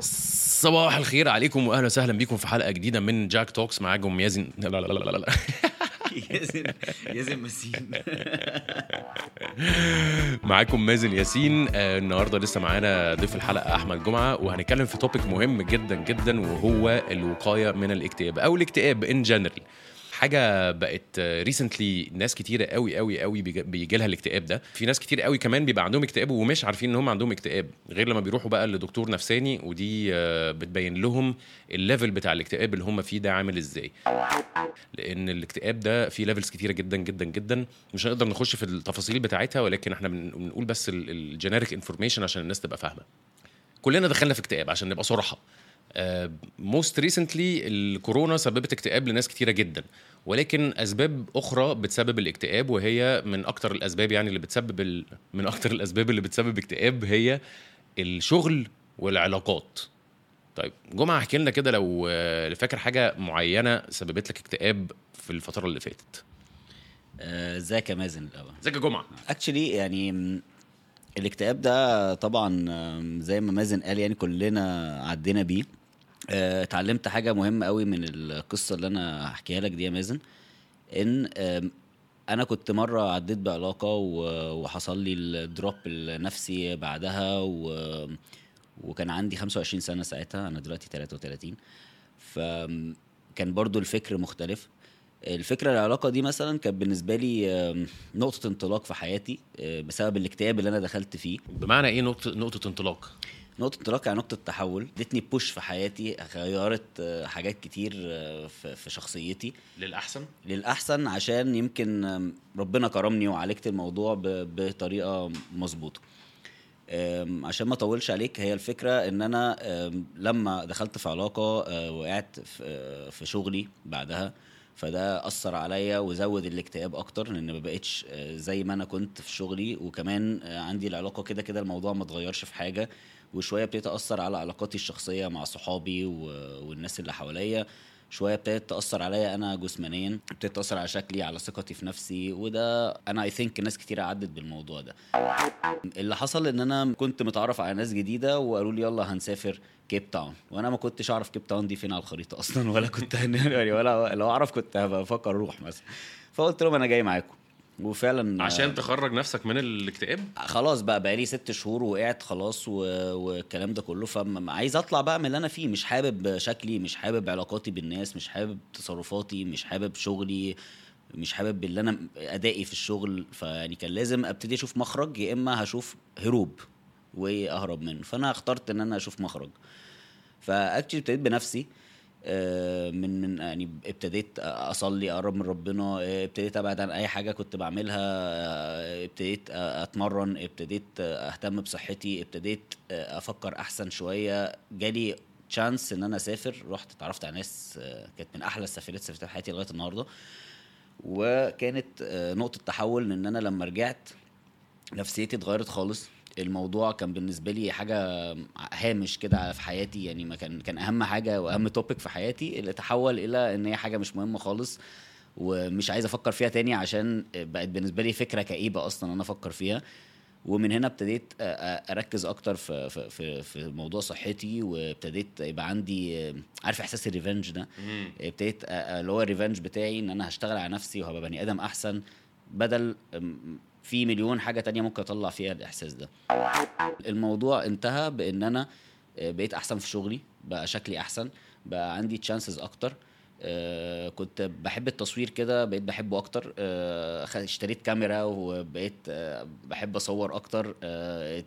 صباح الخير عليكم واهلا وسهلا بيكم في حلقة جديدة من جاك توكس. معاكم يازن لا لا لا لا لا. يازن يازن مسين. معاكم مازن ياسين. آه النهارده لسه معانا ضيف الحلقة أحمد جمعة. وهنتكلم في topic مهم جدا جدا وهو الوقاية من الاكتئاب أو الاكتئاب in general حاجة بقت recently ناس كتيرة قوي قوي قوي بيجي لها الاكتئاب ده. في ناس كتير قوي كمان بيبقى عندهم اكتئاب ومش عارفين إن هم عندهم اكتئاب غير لما بيروحوا بقى لدكتور نفساني ودي آه، بتبين لهم ال level بتاع الاكتئاب اللي هم فيه ده عامل إزاي. لأن الاكتئاب ده فيه levels كتيرة جدا جدا جدا. مش هنقدر نخش في التفاصيل بتاعتها ولكن إحنا بنقول بس ال generic information عشان الناس تبقى فاهمة. كلنا دخلنا في اكتئاب عشان نبقى صراحة. most uh, recently الكورونا سببت اكتئاب لناس كتيرة جدا ولكن أسباب أخرى بتسبب الاكتئاب وهي من أكتر الأسباب يعني اللي بتسبب ال... من أكتر الأسباب اللي بتسبب اكتئاب هي الشغل والعلاقات. طيب جمعة احكي لنا كده لو آه، فاكر حاجة معينة سببت لك اكتئاب في الفترة اللي فاتت. آه، ازيك يا مازن الأول؟ ازيك يا جمعة؟ اكشلي يعني الاكتئاب ده طبعا زي ما مازن قال يعني كلنا عدينا بيه. آه، اتعلمت حاجة مهمة قوي من القصة اللي أنا هحكيها لك دي يا مازن إن أنا كنت مرة عديت بعلاقة وحصل لي الدروب النفسي بعدها و وكان عندي 25 سنة ساعتها أنا دلوقتي 33 فكان برضو الفكر مختلف. الفكرة العلاقة دي مثلا كانت بالنسبة لي نقطة انطلاق في حياتي آه، بسبب الاكتئاب اللي أنا دخلت فيه. بمعنى إيه نقطة نقطة انطلاق؟ نقطة انطلاق يعني نقطة تحول ادتني بوش في حياتي غيرت آه، حاجات كتير آه، في شخصيتي. للأحسن؟ للأحسن عشان يمكن ربنا كرمني وعالجت الموضوع بطريقة مظبوطة. عشان ما اطولش عليك هي الفكرة ان أنا لما دخلت في علاقة وقعت في شغلي بعدها فده أثر عليا وزود الاكتئاب أكتر لأن ما بقتش آه، زي ما أنا كنت في شغلي. وكمان آه، عندي العلاقة كده كده الموضوع ما اتغيرش في حاجة. وشوية ابتديت اثر على علاقاتي الشخصية مع صحابي والناس اللي حواليا. شوية ابتدت تاثر عليا أنا جسمانيا ابتدت تاثر على شكلي على ثقتي في نفسي وده أنا I think ناس كتير عدت بالموضوع ده. اللي حصل إن أنا كنت متعرف على ناس جديدة وقالوا لي يلا هنسافر كيب تاون وأنا ما كنتش أعرف كيب تاون دي فين على الخريطة أصلا ولا كنت يعني ولا لو أعرف كنت هبقى بفكر أروح مثلا. فقلت لهم أنا جاي معاكم. وفعلا عشان تخرج نفسك من الاكتئاب؟ خلاص بقى بقى لي ست شهور وقعت خلاص والكلام ده كله. فعايز اطلع بقى من اللي أنا فيه. مش حابب شكلي مش حابب علاقاتي بالناس مش حابب تصرفاتي مش حابب شغلي مش حابب اللي أنا ادائي في الشغل. فيعني كان لازم ابتدي أشوف مخرج يا اما هشوف هروب واهرب منه. فانا اخترت ان أنا أشوف مخرج. فاكتشلي ابتديت بنفسي. آه، من من يعني ابتديت أصلي أقرب من ربنا ابتديت أبعد عن أي حاجة كنت بعملها آه، ابتديت أتمرن ابتديت أهتم بصحتي ابتديت أفكر أحسن شوية. جالي تشانس إن أنا أسافر رحت اتعرفت على ناس آه، كانت من أحلى السفرات سافرتها في حياتي لغاية النهارده. وكانت نقطة تحول إن أنا لما رجعت نفسيتي اتغيرت خالص. الموضوع كان بالنسبة لي حاجة هامش كده في حياتي يعني ما كان كان أهم حاجة وأهم توبيك في حياتي اللي تحول إلى إن هي حاجة مش مهمة خالص ومش عايز أفكر فيها تاني عشان بقت بالنسبة لي فكرة كئيبة أصلا أنا أفكر فيها. ومن هنا ابتديت أركز أكتر في في في موضوع صحتي وابتديت يبقى عندي عارف إحساس ال revenge ده؟ ابتديت اللي هو ال revenge بتاعي إن أنا هشتغل على نفسي وهبقى بني آدم أحسن بدل في مليون حاجة تانية ممكن أطلع فيها الإحساس ده. الموضوع انتهى بإن أنا آه، بقيت أحسن في شغلي بقى شكلي أحسن بقى عندي chances أكتر. آه كنت بحب التصوير كده بقيت بحبه أكتر. آه اشتريت كاميرا وبقيت بحب أصور أكتر.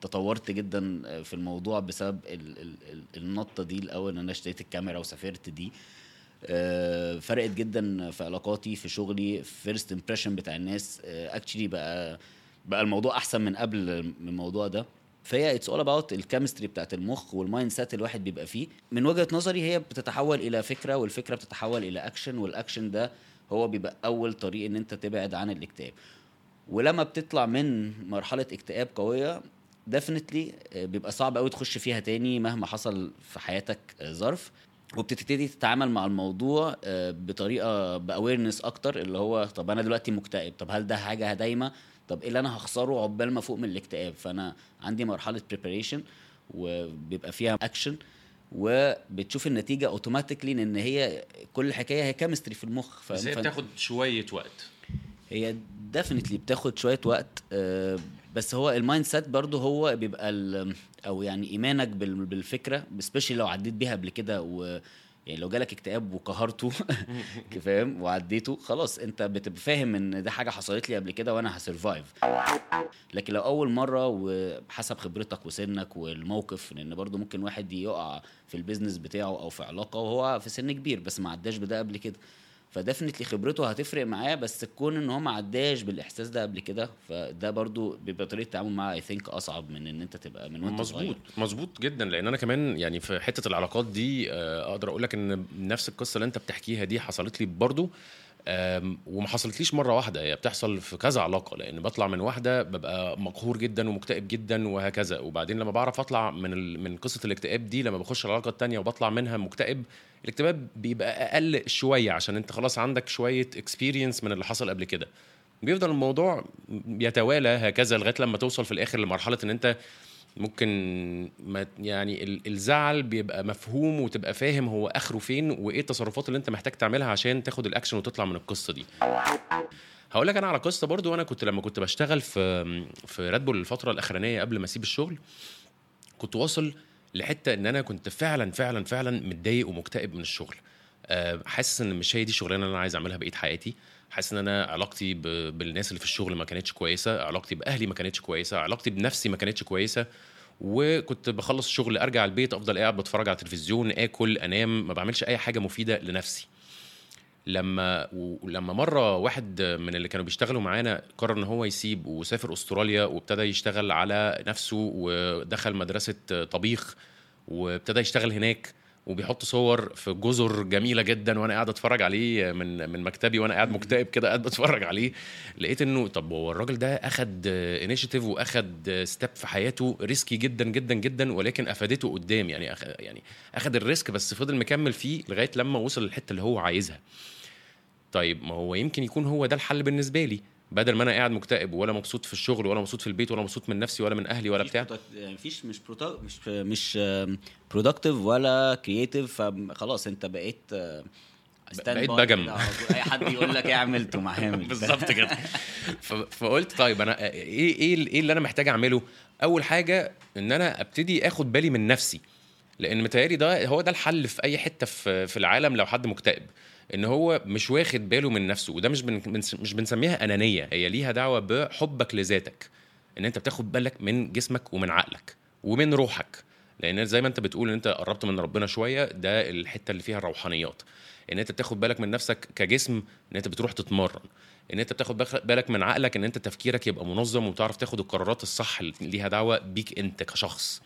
تطورت جدا في الموضوع بسبب ال ال ال النطة دي الأول إن أنا اشتريت الكاميرا وسافرت دي. فرقت جدا في علاقاتي في شغلي first impression بتاع الناس. actually آه، بقى بقى الموضوع أحسن من قبل من الموضوع ده. فهي it's all about ال chemistry بتاعت المخ وال mindset الواحد بيبقى فيه. من وجهة نظري هي بتتحول إلى فكرة والفكرة بتتحول إلى action وال action ده هو بيبقى أول طريق إن أنت تبعد عن الاكتئاب. ولما بتطلع من مرحلة اكتئاب قوية definitely آه، بيبقى صعب قوي تخش فيها تاني مهما حصل في حياتك ظرف. وبتبتدي تتعامل مع الموضوع آه، بطريقة ب awareness أكتر اللي هو طب أنا دلوقتي مكتئب طب هل ده حاجة دايمة؟ طب إيه اللي أنا هخسره عقبال ما فوق من الاكتئاب؟ فأنا عندي مرحلة preparation وبيبقى فيها اكشن وبتشوف النتيجة automatically إن هي كل الحكاية هي chemistry في المخ ف- بس هي بتاخد شوية وقت. هي definitely بتاخد شوية وقت آه، بس هو ال mindset برضه هو بيبقى ال- أو يعني إيمانك بال- بالفكرة specially لو عديت بيها قبل كده و يعني لو جالك اكتئاب وقهرته فاهم؟ وعديته خلاص أنت بتبقى فاهم إن ده حاجة حصلت لي قبل كده وأنا ه survive لكن لو أول مرة وحسب خبرتك وسنك والموقف لأن برضو ممكن واحد يقع في ال business بتاعه أو في علاقة وهو في سن كبير بس ما عداش بده قبل كده. ف definitely خبرته هتفرق معاه بس تكون إن هو ما عداش بالإحساس ده قبل كده فده برضو بيبقى طريقة التعامل معاه I think أصعب من إن أنت تبقى من وأنت صغير. مظبوط مظبوط جدا لأن أنا كمان يعني في حتة العلاقات دي آه، أقدر أقول لك إن نفس القصة اللي أنت بتحكيها دي حصلت لي برضو وما حصلتليش مرة واحدة. هي بتحصل في كذا علاقة لأن بطلع من واحدة ببقى مقهور جدا ومكتئب جدا وهكذا. وبعدين لما بعرف أطلع من ال... من قصة الاكتئاب دي لما بخش العلاقة التانية وبطلع منها مكتئب الاكتئاب بيبقى أقل شوية عشان أنت خلاص عندك شوية اكسبيرينس من اللي حصل قبل كده. بيفضل الموضوع يتوالى هكذا لغاية لما توصل في الآخر لمرحلة إن أنت ممكن ما يعني ال- الزعل بيبقى مفهوم وتبقى فاهم هو آخره فين وإيه التصرفات اللي أنت محتاج تعملها عشان تاخد الأكشن وتطلع من القصة دي. هقول لك أنا على قصة برضو وأنا كنت لما كنت بشتغل في في راد بول الفترة الأخرانية قبل ما أسيب الشغل كنت واصل لحتة إن أنا كنت فعلا فعلا فعلا متضايق ومكتئب من الشغل. آه، حاسس إن مش هي دي الشغلانة اللي أنا عايز أعملها بقية حياتي. حاسس إن أنا علاقتي. بالناس اللي في الشغل ما كانتش كويسة علاقتي بأهلي ما كانتش كويسة علاقتي بنفسي ما كانتش كويسة وكنت بخلص الشغل أرجع البيت أفضل قاعد بتفرج على التلفزيون آكل أنام ما بعملش أي حاجة مفيدة لنفسي لما ولما مرة واحد من اللي كانوا بيشتغلوا معانا قرر إن هو يسيب وسافر أستراليا وابتدى يشتغل على نفسه ودخل مدرسة طبيخ وابتدى يشتغل هناك وبيحط صور في جزر جميلة جدا وأنا قاعد أتفرج عليه من من مكتبي وأنا قاعد مكتئب كده قاعد بتفرج عليه. لقيت إنه طب هو الراجل ده أخد initiative وأخد step في حياته risky جدا جدا جدا ولكن أفادته قدام. يعني أخ يعني أخد ال risk بس فضل مكمل فيه لغاية لما وصل للحتة اللي هو عايزها. طيب ما هو يمكن يكون هو ده الحل بالنسبة لي. بدل ما أنا قاعد مكتئب ولا مبسوط في الشغل ولا مبسوط في البيت ولا مبسوط من نفسي ولا من أهلي ولا بتاع. مفيش مش مش مش productive ولا creative فخلاص أنت بقيت آه، بقيت بجم. أي حد يقول لك إيه عملت تقوم عامل. بالظبط كده. فقلت طيب أنا إيه إيه إيه اللي أنا محتاج أعمله؟ أول حاجة إن أنا أبتدي آخد بالي من نفسي لأن متهيألي ده هو ده الحل في أي حتة في العالم لو حد مكتئب. إن هو مش واخد باله من نفسه وده مش بن مش بنسميها أنانية هي ليها دعوة بحبك لذاتك إن أنت بتاخد بالك من جسمك ومن عقلك ومن روحك لأن زي ما أنت بتقول إن أنت قربت من ربنا شوية ده الحتة اللي فيها الروحانيات إن أنت بتاخد بالك من نفسك كجسم إن أنت بتروح تتمرن. إن أنت بتاخد بالك من عقلك إن أنت تفكيرك يبقى منظم وتعرف تاخد القرارات الصح اللي ليها دعوة بيك أنت كشخص.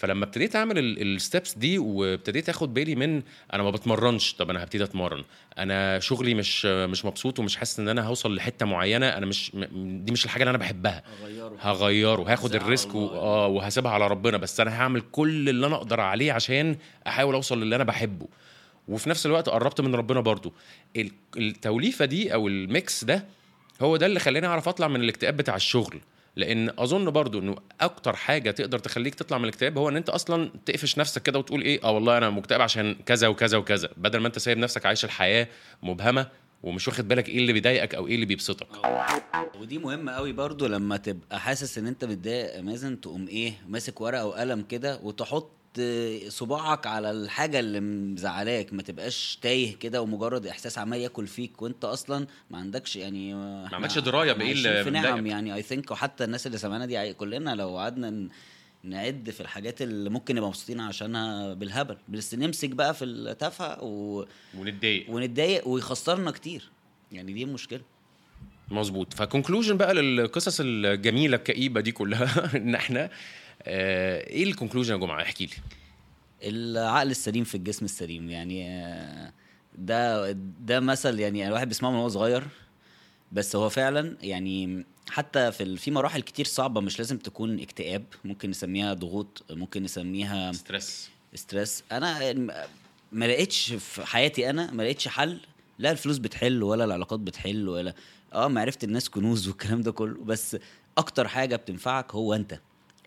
فلما ابتديت أعمل الستبس دي وابتديت آخد بالي من أنا ما بتمرنش طب أنا هبتدي أتمرن. أنا شغلي مش مش مبسوط ومش حاسس إن أنا هوصل لحتة معينة أنا مش دي مش الحاجة اللي أنا بحبها. اغيره هغيره هاخد الريسك و... آه وهسيبها على ربنا. بس أنا هعمل كل اللي أنا أقدر عليه عشان أحاول أوصل للي أنا بحبه. وفي نفس الوقت قربت من ربنا برضو. ال- التوليفة دي أو ال mix ده هو ده اللي خلاني أعرف أطلع من الاكتئاب بتاع الشغل. لأن اظن برضو انه أكتر حاجة تقدر تخليك تطلع من الاكتئاب هو ان انت أصلا تقفش نفسك كده وتقول إيه؟ آه والله أنا مكتئب عشان كذا وكذا وكذا. بدل ما انت سايب نفسك عايش الحياة مبهمة ومش واخد بالك إيه اللي بيضايقك أو إيه اللي بيبسطك. ودي مهمة قوي برضو لما تبقى حاسس إن أنت متضايق مازن تقوم إيه؟ ماسك ورقة وقلم كده وتحط صباعك على الحاجة اللي مزعلاك ما تبقاش تايه كده ومجرد إحساس عمال ياكل فيك وأنت أصلا ما عندكش يعني ما عندكش دراية بإيه اللي في نعم. يعني I think وحتى الناس اللي سمعنا دي كلنا لو قعدنا نعد في الحاجات اللي ممكن نبقى مبسوطين عشانها بالهبل. بس نمسك بقى في التافهة و... ونتضايق. ونتضايق ويخسرنا كتير. يعني دي المشكلة. مظبوط. ف conclusion بقى للقصص الجميلة الكئيبة دي كلها إن إحنا إيه ال conclusion يا جماعة احكي لي. العقل السليم في الجسم السليم يعني آه، ده ده مثل يعني الواحد بيسمعه من هو صغير بس هو فعلا يعني حتى في في مراحل كتير صعبة مش لازم تكون اكتئاب ممكن نسميها ضغوط ممكن نسميها stress. stress. أنا يعني ما لقيتش في حياتي أنا ما لقيتش حل لا الفلوس بتحل ولا العلاقات بتحل ولا آه معرفة الناس كنوز والكلام ده كله بس أكتر حاجة بتنفعك هو أنت.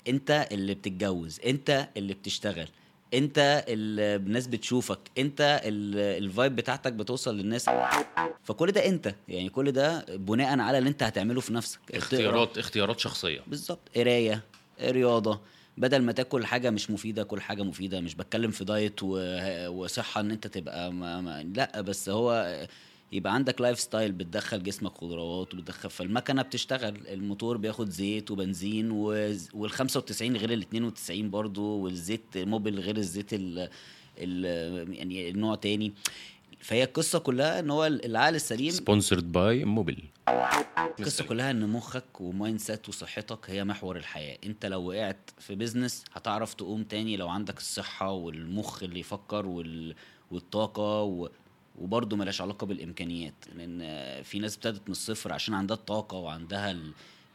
انت اللي بتتجوز انت اللي بتشتغل انت ال- الناس بتشوفك انت ال- الفايب بتاعتك بتوصل للناس. فكل ده انت يعني كل ده بناء على اللي انت هتعمله في نفسك. اختيارات اختيارات شخصية. بالظبط. قراية رياضة. بدل ما تاكل حاجة مش مفيدة كل حاجة مفيدة. مش بتكلم في دايت و- وصحة إن أنت تبقى ما ما لا بس هو يبقى عندك lifestyle بتدخل جسمك خضروات وبتدخل فالمكنة بتشتغل الموتور بياخد زيت وبنزين وال 95 غير ال 92 برضو والزيت Mobil غير الزيت ال ال يعني النوع تاني. فهي القصة كلها إن هو العقل السليم sponsored by Mobil القصة كلها إن مخك و mindset وصحتك هي محور الحياة. أنت لو وقعت في business هتعرف تقوم تاني لو عندك الصحة والمخ اللي يفكر وال... والطاقة و... وبرضه ملهاش علاقة بالإمكانيات لأن في ناس ابتدت من الصفر عشان عندها الطاقة وعندها ال...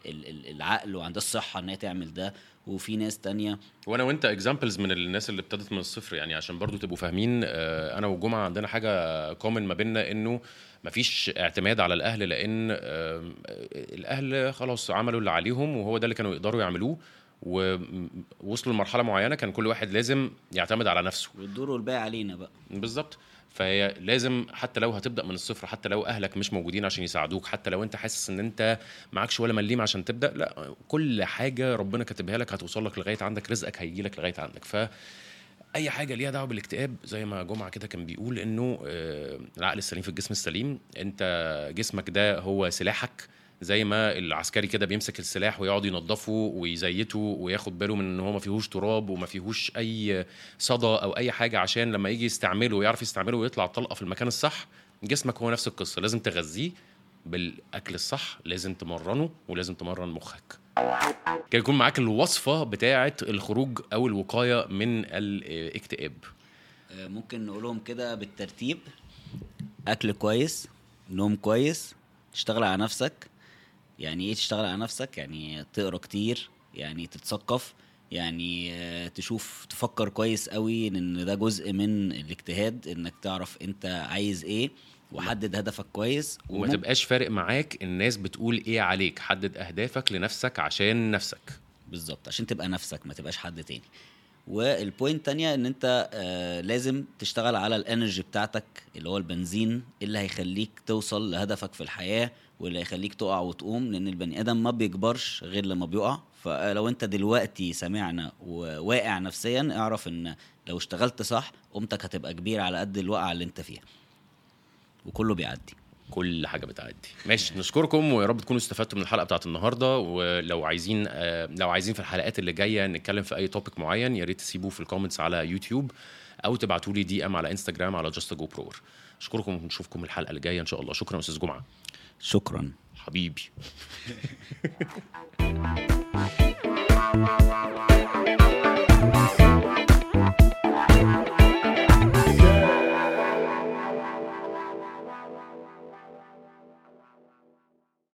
ال- ال- العقل وعندها الصحة ان هي تعمل ده وفي ناس تانية. وأنا وأنت examples من الناس اللي ابتدت من الصفر يعني عشان برضو تبقوا فاهمين آه، أنا وجمعة عندنا حاجة common ما بيننا إنه مفيش اعتماد على الأهل لأن الأهل خلاص عملوا اللي عليهم وهو ده اللي كانوا يقدروا يعملوه. ووصلوا لمرحلة معينة كان كل واحد لازم يعتمد على نفسه. والدور والباقي علينا بقى. بالظبط. فهي لازم حتى لو هتبدأ من الصفر حتى لو أهلك مش موجودين عشان يساعدوك حتى لو أنت حاسس إن أنت معكش ولا مليم عشان تبدأ لأ كل حاجة ربنا كاتبها لك هتوصل لك لغاية عندك رزقك هيجي لك لغاية عندك. ف أي حاجة ليها دعوة بالاكتئاب زي ما جمعة كده كان بيقول إنه آه، العقل السليم في الجسم السليم أنت جسمك ده هو سلاحك زي ما العسكري كده بيمسك السلاح ويقعد ينظفه ويزيته وياخد باله من إن هو ما فيهوش تراب وما فيهوش أي صدى أو أي حاجة عشان لما يجي يستعمله ويعرف يستعمله ويطلع الطلقة في المكان الصح جسمك هو نفس القصة. لازم تغذيه بالأكل الصح لازم تمرنه ولازم تمرن مخك. كان يكون معاك الوصفة بتاعه الخروج أو الوقاية من الاكتئاب. آه، ممكن نقولهم كده بالترتيب. أكل كويس نوم كويس تشتغل على نفسك. يعني إيه تشتغل على نفسك؟ يعني تقرأ كتير يعني تتثقف يعني آه، تشوف تفكر كويس قوي إن ده جزء من الاجتهاد إنك تعرف أنت عايز إيه وحدد هدفك كويس وما تبقاش فارق معاك الناس بتقول إيه عليك. حدد أهدافك لنفسك عشان نفسك. بالظبط عشان تبقى نفسك ما تبقاش حد تاني. وال point تانية إن أنت آه لازم تشتغل على ال energy بتاعتك اللي هو البنزين اللي هيخليك توصل لهدفك في الحياة واللي هيخليك تقع وتقوم لأن البني آدم ما بيكبرش غير لما بيقع. فلو أنت دلوقتي سمعنا وواقع نفسيا اعرف إن لو اشتغلت صح قومتك هتبقى كبير على قد الوقعة اللي أنت فيها. وكله بيعدي. كل حاجة بتعدي. ماشي نشكركم ويا رب تكونوا استفدتوا من الحلقة بتاعت النهارده. ولو عايزين آه، لو عايزين في الحلقات اللي جاية نتكلم في أي topic معين يا ريت تسيبوه في ال comments على يوتيوب أو تبعتوا لي DM على انستجرام على Just Go Bro اشكركم ونشوفكم الحلقة اللي جاية إن شاء الله. شكرا أستاذ جمعة. شكرا. حبيبي.